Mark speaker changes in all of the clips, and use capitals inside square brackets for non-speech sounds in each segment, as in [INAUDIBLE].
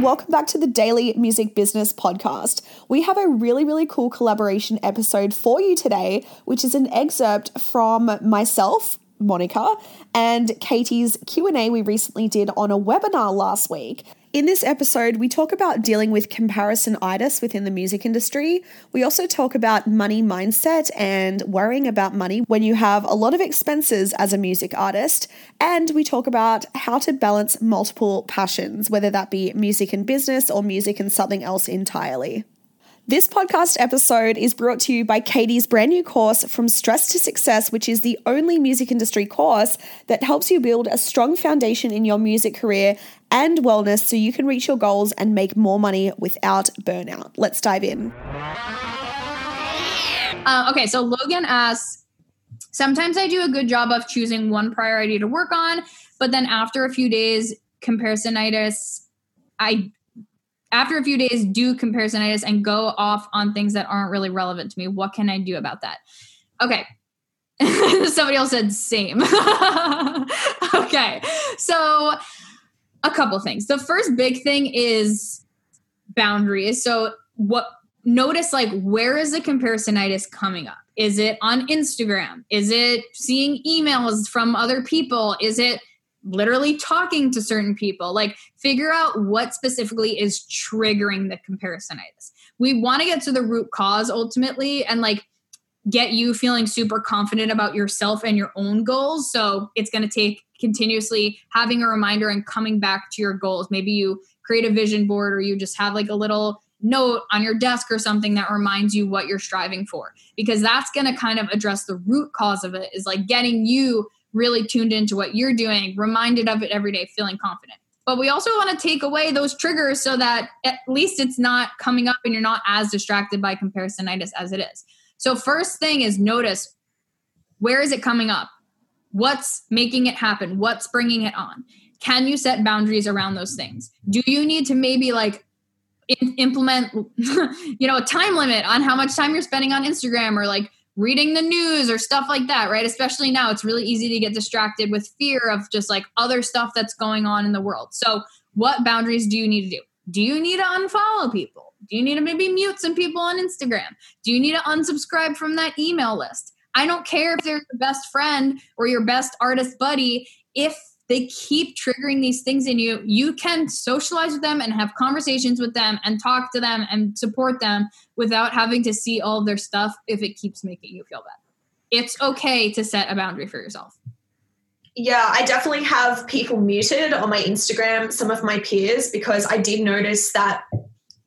Speaker 1: Welcome back to the Daily Music Business Podcast. We have a really, really cool collaboration episode for you today, which is an excerpt from myself, Monica, and Katie's Q&A we recently did on a webinar last week. In this episode, we talk about dealing with comparisonitis within the music industry. We also talk about money mindset and worrying about money when you have a lot of expenses as a music artist. And we talk about how to balance multiple passions, whether that be music and business or music and something else entirely. This podcast episode is brought to you by Katie's brand new course, From Stress to Success, which is the only music industry course that helps you build a strong foundation in your music career and wellness so you can reach your goals and make more money without burnout. Let's dive in.
Speaker 2: Uh, okay, so Logan asks Sometimes I do a good job of choosing one priority to work on, but then after a few days, comparisonitis, I after a few days do comparisonitis and go off on things that aren't really relevant to me. What can I do about that? Okay. [LAUGHS] Somebody else said same. [LAUGHS] okay. So a couple things. The first big thing is boundaries. So what notice like where is the comparisonitis coming up? Is it on Instagram? Is it seeing emails from other people? Is it literally talking to certain people like figure out what specifically is triggering the comparisonitis we want to get to the root cause ultimately and like get you feeling super confident about yourself and your own goals so it's going to take continuously having a reminder and coming back to your goals maybe you create a vision board or you just have like a little note on your desk or something that reminds you what you're striving for because that's going to kind of address the root cause of it is like getting you really tuned into what you're doing, reminded of it every day, feeling confident. But we also want to take away those triggers so that at least it's not coming up and you're not as distracted by comparisonitis as it is. So, first thing is notice where is it coming up? What's making it happen? What's bringing it on? Can you set boundaries around those things? Do you need to maybe like implement [LAUGHS] you know a time limit on how much time you're spending on Instagram or like reading the news or stuff like that, right? Especially now, it's really easy to get distracted with fear of just like other stuff that's going on in the world. So, what boundaries do you need to do? Do you need to unfollow people? Do you need to maybe mute some people on Instagram? Do you need to unsubscribe from that email list? I don't care if they're your best friend or your best artist buddy. If they keep triggering these things in you you can socialize with them and have conversations with them and talk to them and support them without having to see all their stuff if it keeps making you feel bad it's okay to set a boundary for yourself
Speaker 3: yeah, I definitely have people muted on my Instagram, some of my peers, because I did notice that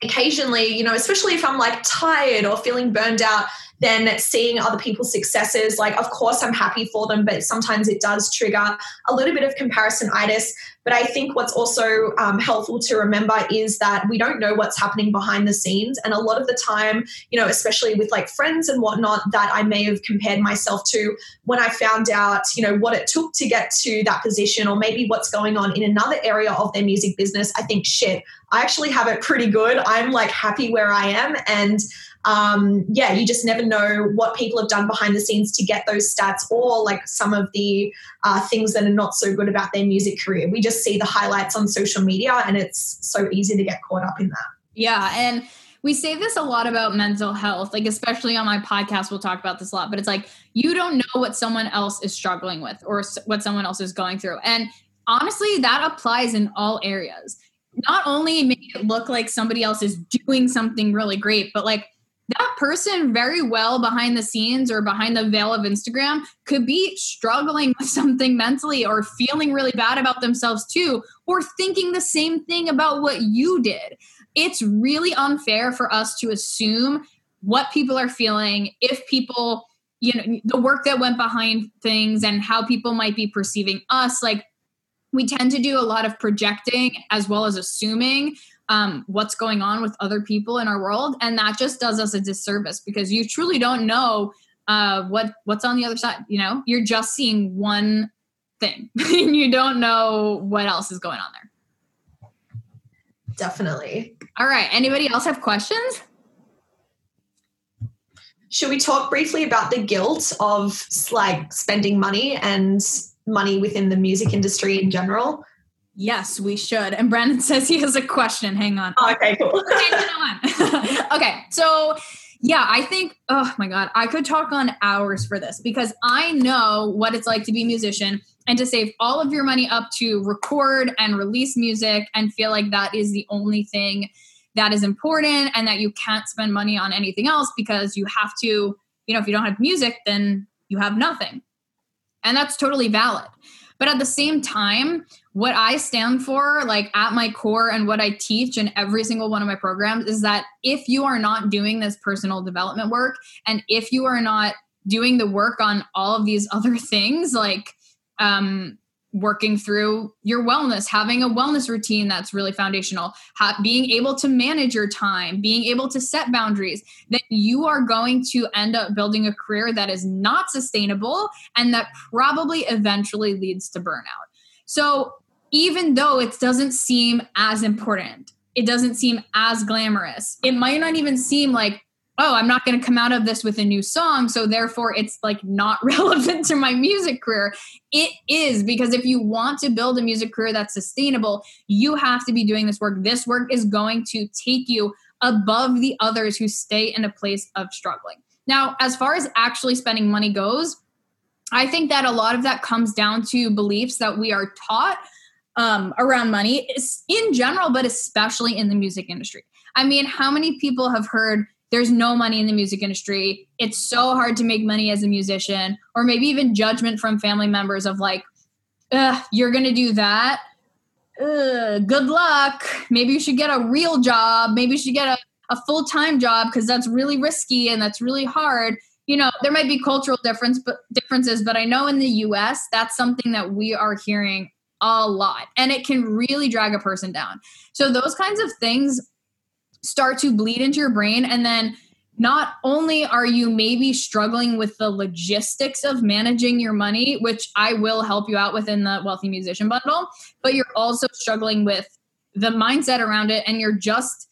Speaker 3: occasionally, you know, especially if I'm like tired or feeling burned out, then seeing other people's successes, like, of course, I'm happy for them, but sometimes it does trigger a little bit of comparisonitis. But I think what's also um, helpful to remember is that we don't know what's happening behind the scenes. And a lot of the time, you know, especially with like friends and whatnot that I may have compared myself to when I found out, you know, what it took to get to that position or maybe what's going on in another area of their music business, I think, shit, I actually have it pretty good. I'm like happy where I am. And um, yeah, you just never know what people have done behind the scenes to get those stats or like some of the uh, things that are not so good about their music career. We just see the highlights on social media and it's so easy to get caught up in that.
Speaker 2: Yeah. And we say this a lot about mental health, like especially on my podcast, we'll talk about this a lot, but it's like you don't know what someone else is struggling with or what someone else is going through. And honestly, that applies in all areas. Not only make it look like somebody else is doing something really great, but like that person very well behind the scenes or behind the veil of Instagram could be struggling with [LAUGHS] something mentally or feeling really bad about themselves too, or thinking the same thing about what you did. It's really unfair for us to assume what people are feeling if people, you know, the work that went behind things and how people might be perceiving us. Like, we tend to do a lot of projecting as well as assuming um, what's going on with other people in our world, and that just does us a disservice because you truly don't know uh, what what's on the other side. You know, you're just seeing one thing, [LAUGHS] and you don't know what else is going on there.
Speaker 3: Definitely.
Speaker 2: All right. Anybody else have questions?
Speaker 3: Should we talk briefly about the guilt of like spending money and money within the music industry in general?
Speaker 2: Yes, we should. And Brandon [LAUGHS] says he has a question. Hang on.
Speaker 3: Oh, okay, cool. [LAUGHS] [LAUGHS]
Speaker 2: okay, so yeah, I think, oh my God, I could talk on hours for this because I know what it's like to be a musician and to save all of your money up to record and release music and feel like that is the only thing that is important and that you can't spend money on anything else because you have to, you know, if you don't have music, then you have nothing. And that's totally valid. But at the same time, what I stand for, like at my core, and what I teach in every single one of my programs is that if you are not doing this personal development work, and if you are not doing the work on all of these [LAUGHS] other things, like um, working through your wellness, having a wellness routine that's really foundational, ha- being able to manage your time, being able to set boundaries, that you are going to end up building a career that is not sustainable and that probably eventually leads to burnout. So, even though it doesn't seem as important, it doesn't seem as glamorous, it might not even seem like oh, I'm not going to come out of this with a new song. So therefore, it's like not [LAUGHS] relevant to my music career. It is because if you want to build a music career that's sustainable, you have to be doing this work. This work is going to take you above the others who stay in a place of struggling. Now, as far as actually spending money goes, I think that a lot of that comes down to beliefs that we are taught um, around money in general, but especially in the music industry. I mean, how many people have heard there's no money in the music industry. It's so hard to make money as a musician, or maybe even judgment from family members of like, you're going to do that. Ugh, good luck. Maybe you should get a real job. Maybe you should get a, a full time job because that's really risky and that's really hard. You know, there might be cultural difference, but differences, but I know in the US, that's something that we are hearing a lot and it can really drag a person down. So those kinds of things start to bleed into your brain and then not only are you maybe struggling with the logistics of managing your money, which I will help you out within the Wealthy Musician Bundle, but you're also struggling with the mindset around it. And you're just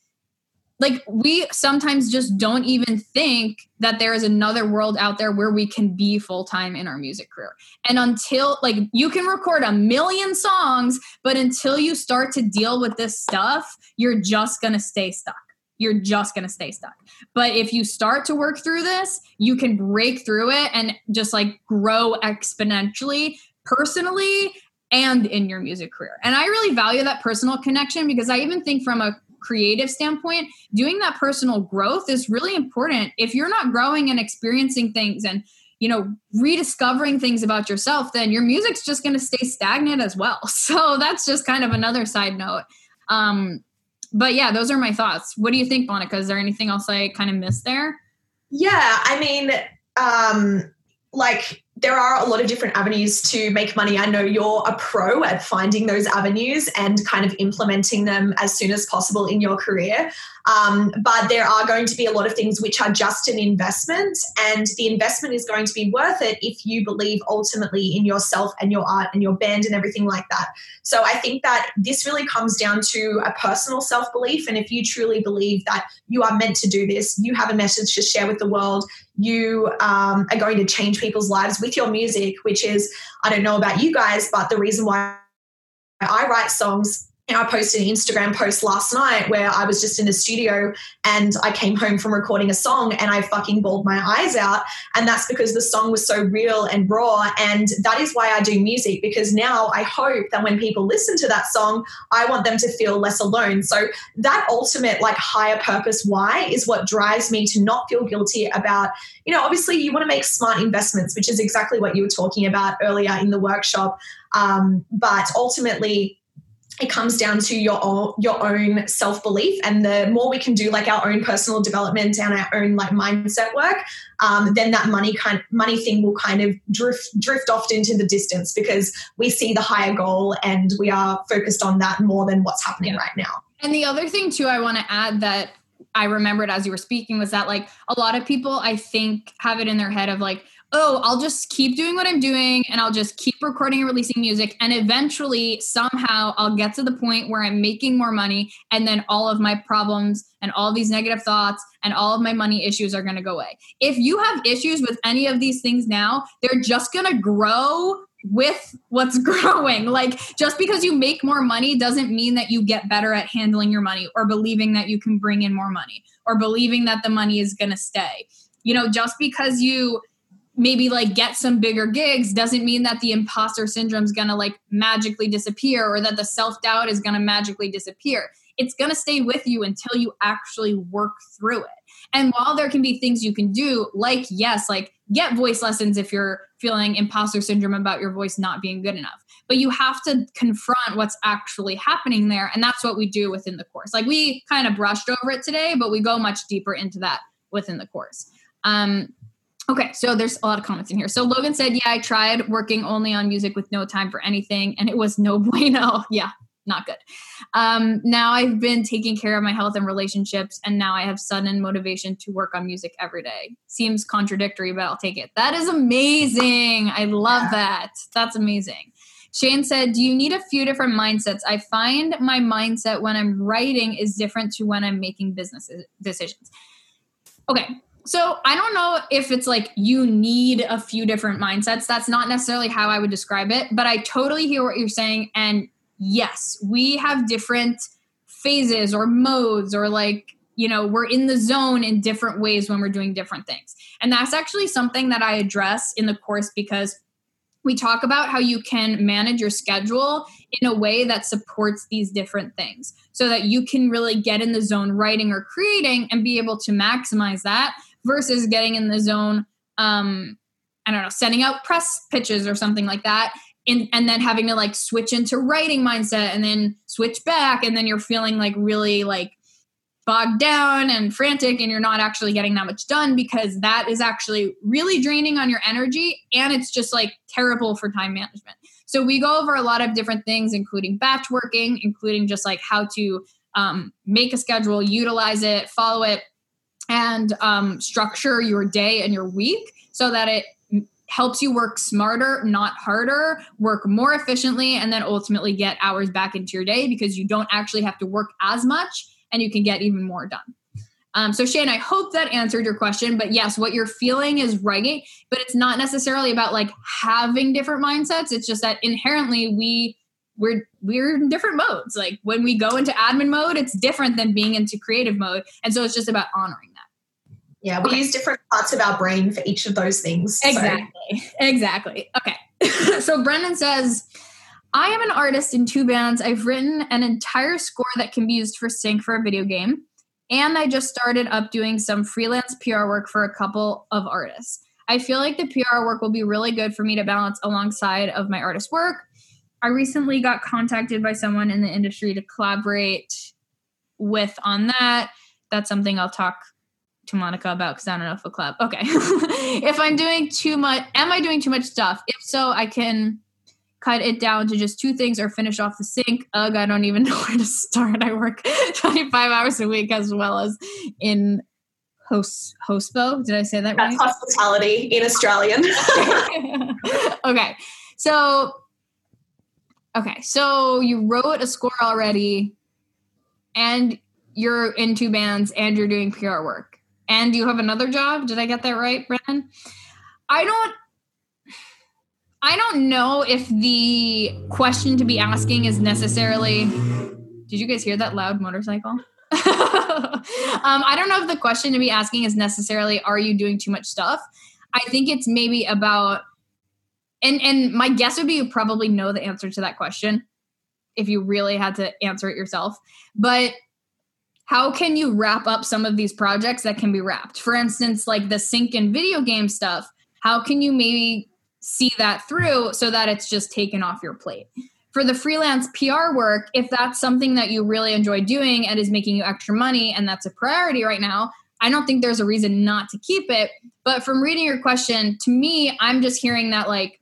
Speaker 2: like, we sometimes just don't even think that there is another world out there where we can be full time in our music career. And until, like, you can record a million songs, but until you start to deal with this stuff, you're just to stay stuck you're just to stay stuck. But if you start to work through this, you can break through it and just like grow exponentially personally and in your music career. And I really value that personal connection because I even think from a creative standpoint, doing that personal growth is really important. If you're not growing and experiencing things and you know, rediscovering things about yourself, then your music's just going to stay stagnant as well. [LAUGHS] So that's just kind of another side note. Um, but yeah, those are my thoughts. What do you think, Monica? Is there anything else I kind of missed there?
Speaker 3: Yeah, I mean, um, like there are a lot of different avenues to make money. I know you're a pro at finding those avenues and kind of implementing them as soon as possible in your career. Um, but there are going to be a lot of things which are just an investment, and the investment is going to be worth it if you believe ultimately in yourself and your art and your band and everything like that. So I think that this really comes down to a personal self belief. And if you truly believe that you are meant to do this, you have a message to share with the world, you um, are going to change people's lives with your music, which is, I don't know about you guys, but the reason why I write songs I posted an Instagram post last night where I was just in the studio and I came home from recording a song and I fucking bawled my eyes out. And that's because the song was so real and raw. And that is why I do music because now I hope that when people listen to that song, I want them to feel less alone. So that ultimate, like, higher purpose why is what drives me to not feel guilty about, you know, obviously you want to make smart investments, which is exactly what you were talking about earlier in the workshop. Um, but ultimately, it comes down to your own, your own self belief, and the more we can do like our own personal development and our own like mindset work, um, then that money kind money thing will kind of drift drift off into the distance because we see the higher goal and we are focused on that more than what's happening yeah. right now.
Speaker 2: And the other thing too, I want to add that I remembered as you were speaking was that like a lot of people I think have it in their head of like oh, I'll just keep doing what I'm doing and I'll just keep recording and releasing music. And eventually, somehow, I'll get to the point where I'm making more money. And then all of my problems and all these negative thoughts and all of my money issues are going to go away. If you have issues with any of these things now, they're just going to grow with what's [LAUGHS] growing. Like just because you make more money doesn't mean that you get better at handling your money or believing that you can bring in more money or believing that the money is going to stay. You know, just because you maybe like get some bigger gigs doesn't mean that the imposter syndrome is going to like magically disappear or that the self-doubt is going to magically disappear. It's going to stay with you until you actually work through it. And while there can be things you can do like yes like get voice lessons if you're feeling imposter syndrome about your voice not being good enough. But you have to confront what's actually happening there and that's what we do within the course. Like we kind of brushed over it today but we go much deeper into that within the course. Um, Okay, so there's a lot of comments in here. So Logan said, Yeah, I tried working only on music with no time for anything, and it was no [LAUGHS] bueno. Yeah, not good. Um, now I've been taking care of my health and relationships, and now I have sudden motivation to work on music every day. Seems contradictory, but I'll take it. That is amazing. I love that. That's amazing. Shane said, Do you need a few different mindsets? I find my mindset when I'm writing is different to when I'm making business decisions. Okay, so I don't know if it's like you need a few different mindsets. That's not necessarily how I would describe it, but I totally hear what you're saying. And yes, we have different phases or modes or like, you know, we're in the zone in different ways when we're doing different things. And that's actually something that I address in the course because we talk about how you can manage your schedule in a way that supports these different things so that you can really get in the zone writing or creating and be able to maximize that versus getting in the zone um i don't know sending out press pitches or something like that in, and then having to like switch into writing mindset and then switch back and then you're feeling like really like bogged down and frantic and you're not actually getting that much done because that is actually really draining on your energy and it's just like terrible for time management. So we go over a lot of different things including batch working including just like how to um, make a schedule utilize it follow it and um, structure your day and your week so that it helps you work smarter, not harder, work more efficiently, and then ultimately get hours back into your day because you don't actually have to work as much and you can get even more done. Um, so Shane, I hope that answered your question. But yes, what you're feeling is right, but it's not necessarily about like having different mindsets. It's just that inherently we we're we're in different modes. Like when we go into admin mode, it's different than being into creative mode, and so it's just about honoring.
Speaker 3: Yeah, we okay. use different parts of our brain for each of those things.
Speaker 2: Exactly. So. Exactly. Okay. [LAUGHS] so Brendan says, I am an artist in two bands. I've written an entire score that can be used for sync for a video game. And I just started up doing some freelance PR work for a couple of artists. I feel like the PR work will be really good for me to balance alongside of my artist work. I recently got contacted by someone in the industry to collaborate with on that. That's something I'll talk to Monica about because I don't know if a club. Okay. [LAUGHS] if I'm doing too much, am I doing too much stuff? If so, I can cut it down to just two things or finish off the sink. Ugh, I don't even [LAUGHS] know where to start. I work [LAUGHS] 25 hours a week as well as in host hospo. Did I say that
Speaker 3: That's
Speaker 2: right?
Speaker 3: hospitality in Australian.
Speaker 2: okay. So okay, so you wrote a score already and you're in two bands and you're doing PR work and you have another job. Did I get that right, Brennan? I don't I don't know if the question to be asking is necessarily Did you guys hear that loud motorcycle? [LAUGHS] um, I don't know if the question to be asking is necessarily, are you doing too much stuff? I think it's maybe about, and and my guess would be you probably know the answer to that question if you really had to answer it yourself. But how can you wrap up some of these projects that can be wrapped? For instance, like the sync and video game stuff, how can you maybe see that through so that it's just taken off your plate? For the freelance PR work, if that's something that you really enjoy doing and is making you extra money and that's a priority right now, I don't think there's a reason not to keep it. But from reading your question, to me, I'm just hearing that like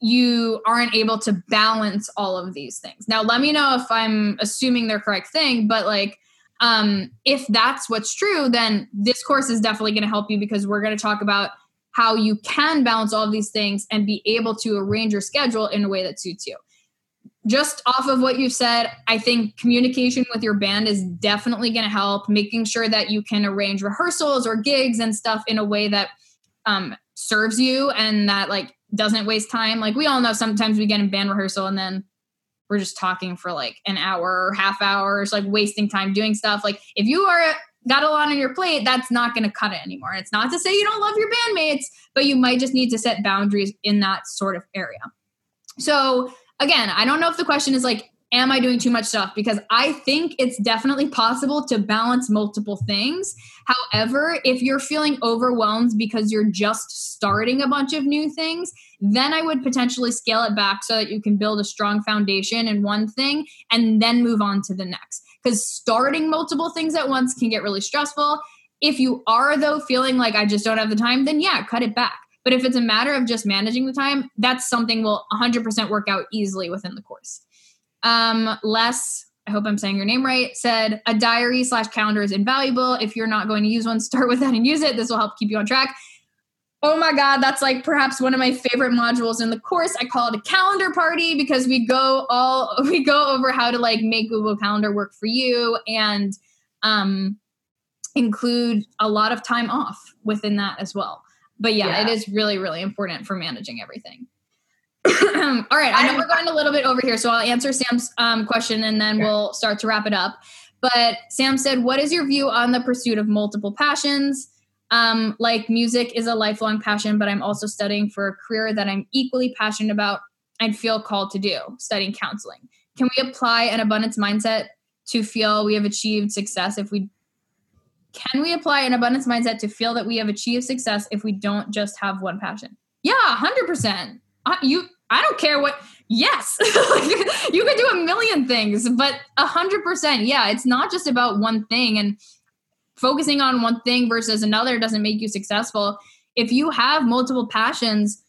Speaker 2: you aren't able to balance all of these things. Now, let me know if I'm assuming the correct thing, but like um, if that's what's true, then this course is definitely going to help you because we're going to talk about how you can balance all of these things and be able to arrange your schedule in a way that suits you. Just off of what you've said, I think communication with your band is definitely going to help, making sure that you can arrange rehearsals or gigs and stuff in a way that um, serves you and that like doesn't waste time. Like we all know sometimes we get in band rehearsal and then we're just talking for like an hour or half hours, like wasting time doing stuff. Like if you are got a lot on your plate, that's not going to cut it anymore. And it's not to say you don't love your bandmates, but you might just need to set boundaries in that sort of area. So again, I don't know if the question is like, am I doing too much stuff? Because I think it's definitely possible to balance multiple things. However, if you're feeling overwhelmed because you're just starting a bunch of new things, then I would potentially scale it back so that you can build a strong foundation in one thing and then move on to the next. Because starting multiple things at once can get really stressful. If you are, though, feeling like I just don't have the time, then yeah, cut it back. But if it's a matter of just managing the time, that's something will 100% work out easily within the course. Um, Les, I hope I'm saying your name right, said a diary slash calendar is invaluable. If you're not going to use one, [LAUGHS] start with that and use it. This will help keep you on track. Oh my God, that's like perhaps one of my favorite modules in the course. I call it a calendar party because we go all [LAUGHS] we go over how to like make Google Calendar work for you and um include a lot of time off within that as well. But yeah, yeah. it is really, really important for managing everything. [COUGHS] All right, I know we're going a little bit over here, so I'll answer Sam's um, question and then we'll start to wrap it up. But Sam said, What is your view on the pursuit of multiple passions? Um, like music is a lifelong passion, but I'm also studying for a career that I'm equally passionate about and feel called to do, studying counseling. Can we apply an abundance mindset to feel we have achieved success if we can we apply an abundance mindset to feel that we have achieved success if we don't just have one passion? Yeah, 100%. Uh, you I don't care what. Yes, [LAUGHS] you could do a million things, but a hundred percent, yeah, it's not just about one thing and focusing on one thing versus another doesn't make you successful. If you have multiple passions,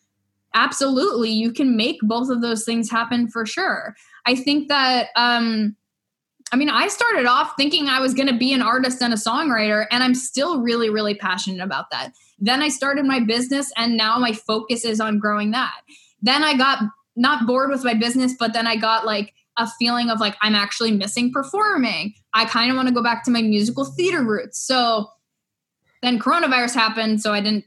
Speaker 2: absolutely, you can make both of those things happen for sure. I think that. um I mean, I started off thinking I was going to be an artist and a songwriter, and I'm still really, really passionate about that. Then I started my business, and now my focus is on growing that then I got not bored with my business, but then I got like a feeling of like I'm actually missing performing. I kind of want to go back to my musical theater roots. So then coronavirus happened, so I didn't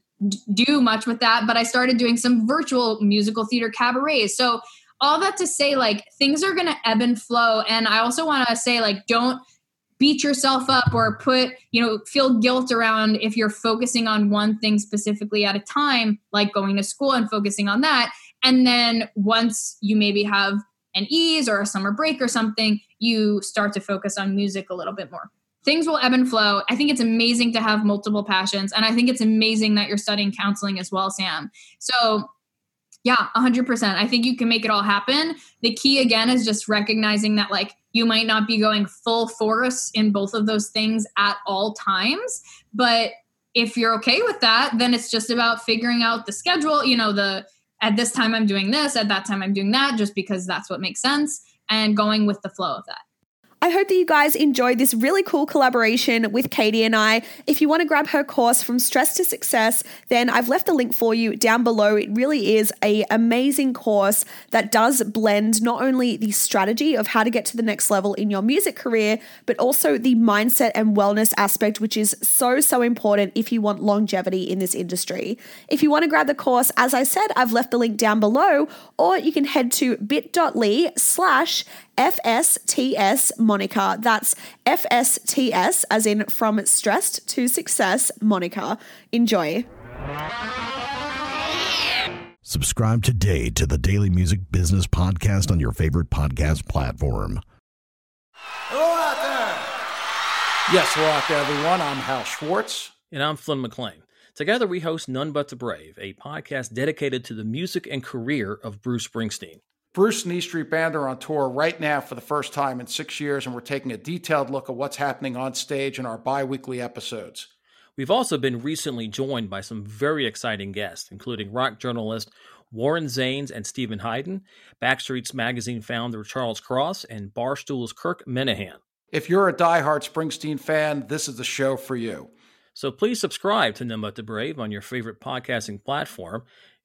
Speaker 2: do much with that, but I started doing some virtual musical theater cabarets. So all that to say like things are going to ebb and flow and I also want to say like don't beat yourself up or put, you know, feel guilt around if you're focusing on one thing specifically at a time, like going to school and focusing on that. And then once you maybe have an ease or a summer break or something, you start to focus on music a little bit more. Things will ebb and flow. I think it's amazing to have multiple passions. And I think it's amazing that you're studying counseling as well, Sam. So, yeah, 100%. I think you can make it all happen. The key, again, is just recognizing that, like, you might not be going full force in both of those things at all times. But if you're okay with that, then it's just about figuring out the schedule, you know, the at this time I'm doing this, at that time I'm doing that, just because that's what makes sense, and going with the flow of that.
Speaker 1: I hope that you guys enjoyed this really cool collaboration with Katie and I. If you want to grab her course from stress to success, then I've left the link for you down below. It really is a amazing course that does blend not only the strategy of how to get to the next level in your music career, but also the mindset and wellness aspect, which is so, so important if you want longevity in this industry. If you want to grab the course, as I said, I've left the link down below, or you can head to bit.ly slash FSTS Monica. That's FSTS, as in from stressed to success, Monica. Enjoy.
Speaker 4: Subscribe today to the Daily Music Business Podcast on your favorite podcast platform.
Speaker 5: Hello out there. Yes, hello out there, everyone. I'm Hal Schwartz.
Speaker 6: And I'm Flynn McLean. Together, we host None But the Brave, a podcast dedicated to the music and career of Bruce Springsteen.
Speaker 5: Bruce and E Street Band are on tour right now for the first time in six years, and we're taking a detailed look at what's happening on stage in our bi weekly episodes.
Speaker 6: We've also been recently joined by some very exciting guests, including rock journalist Warren Zanes and Steven Hyden, Backstreets magazine founder Charles Cross, and Barstool's Kirk Minihane.
Speaker 5: If you're a die-hard Springsteen fan, this is the show for you.
Speaker 6: So please subscribe to But the Brave on your favorite podcasting platform,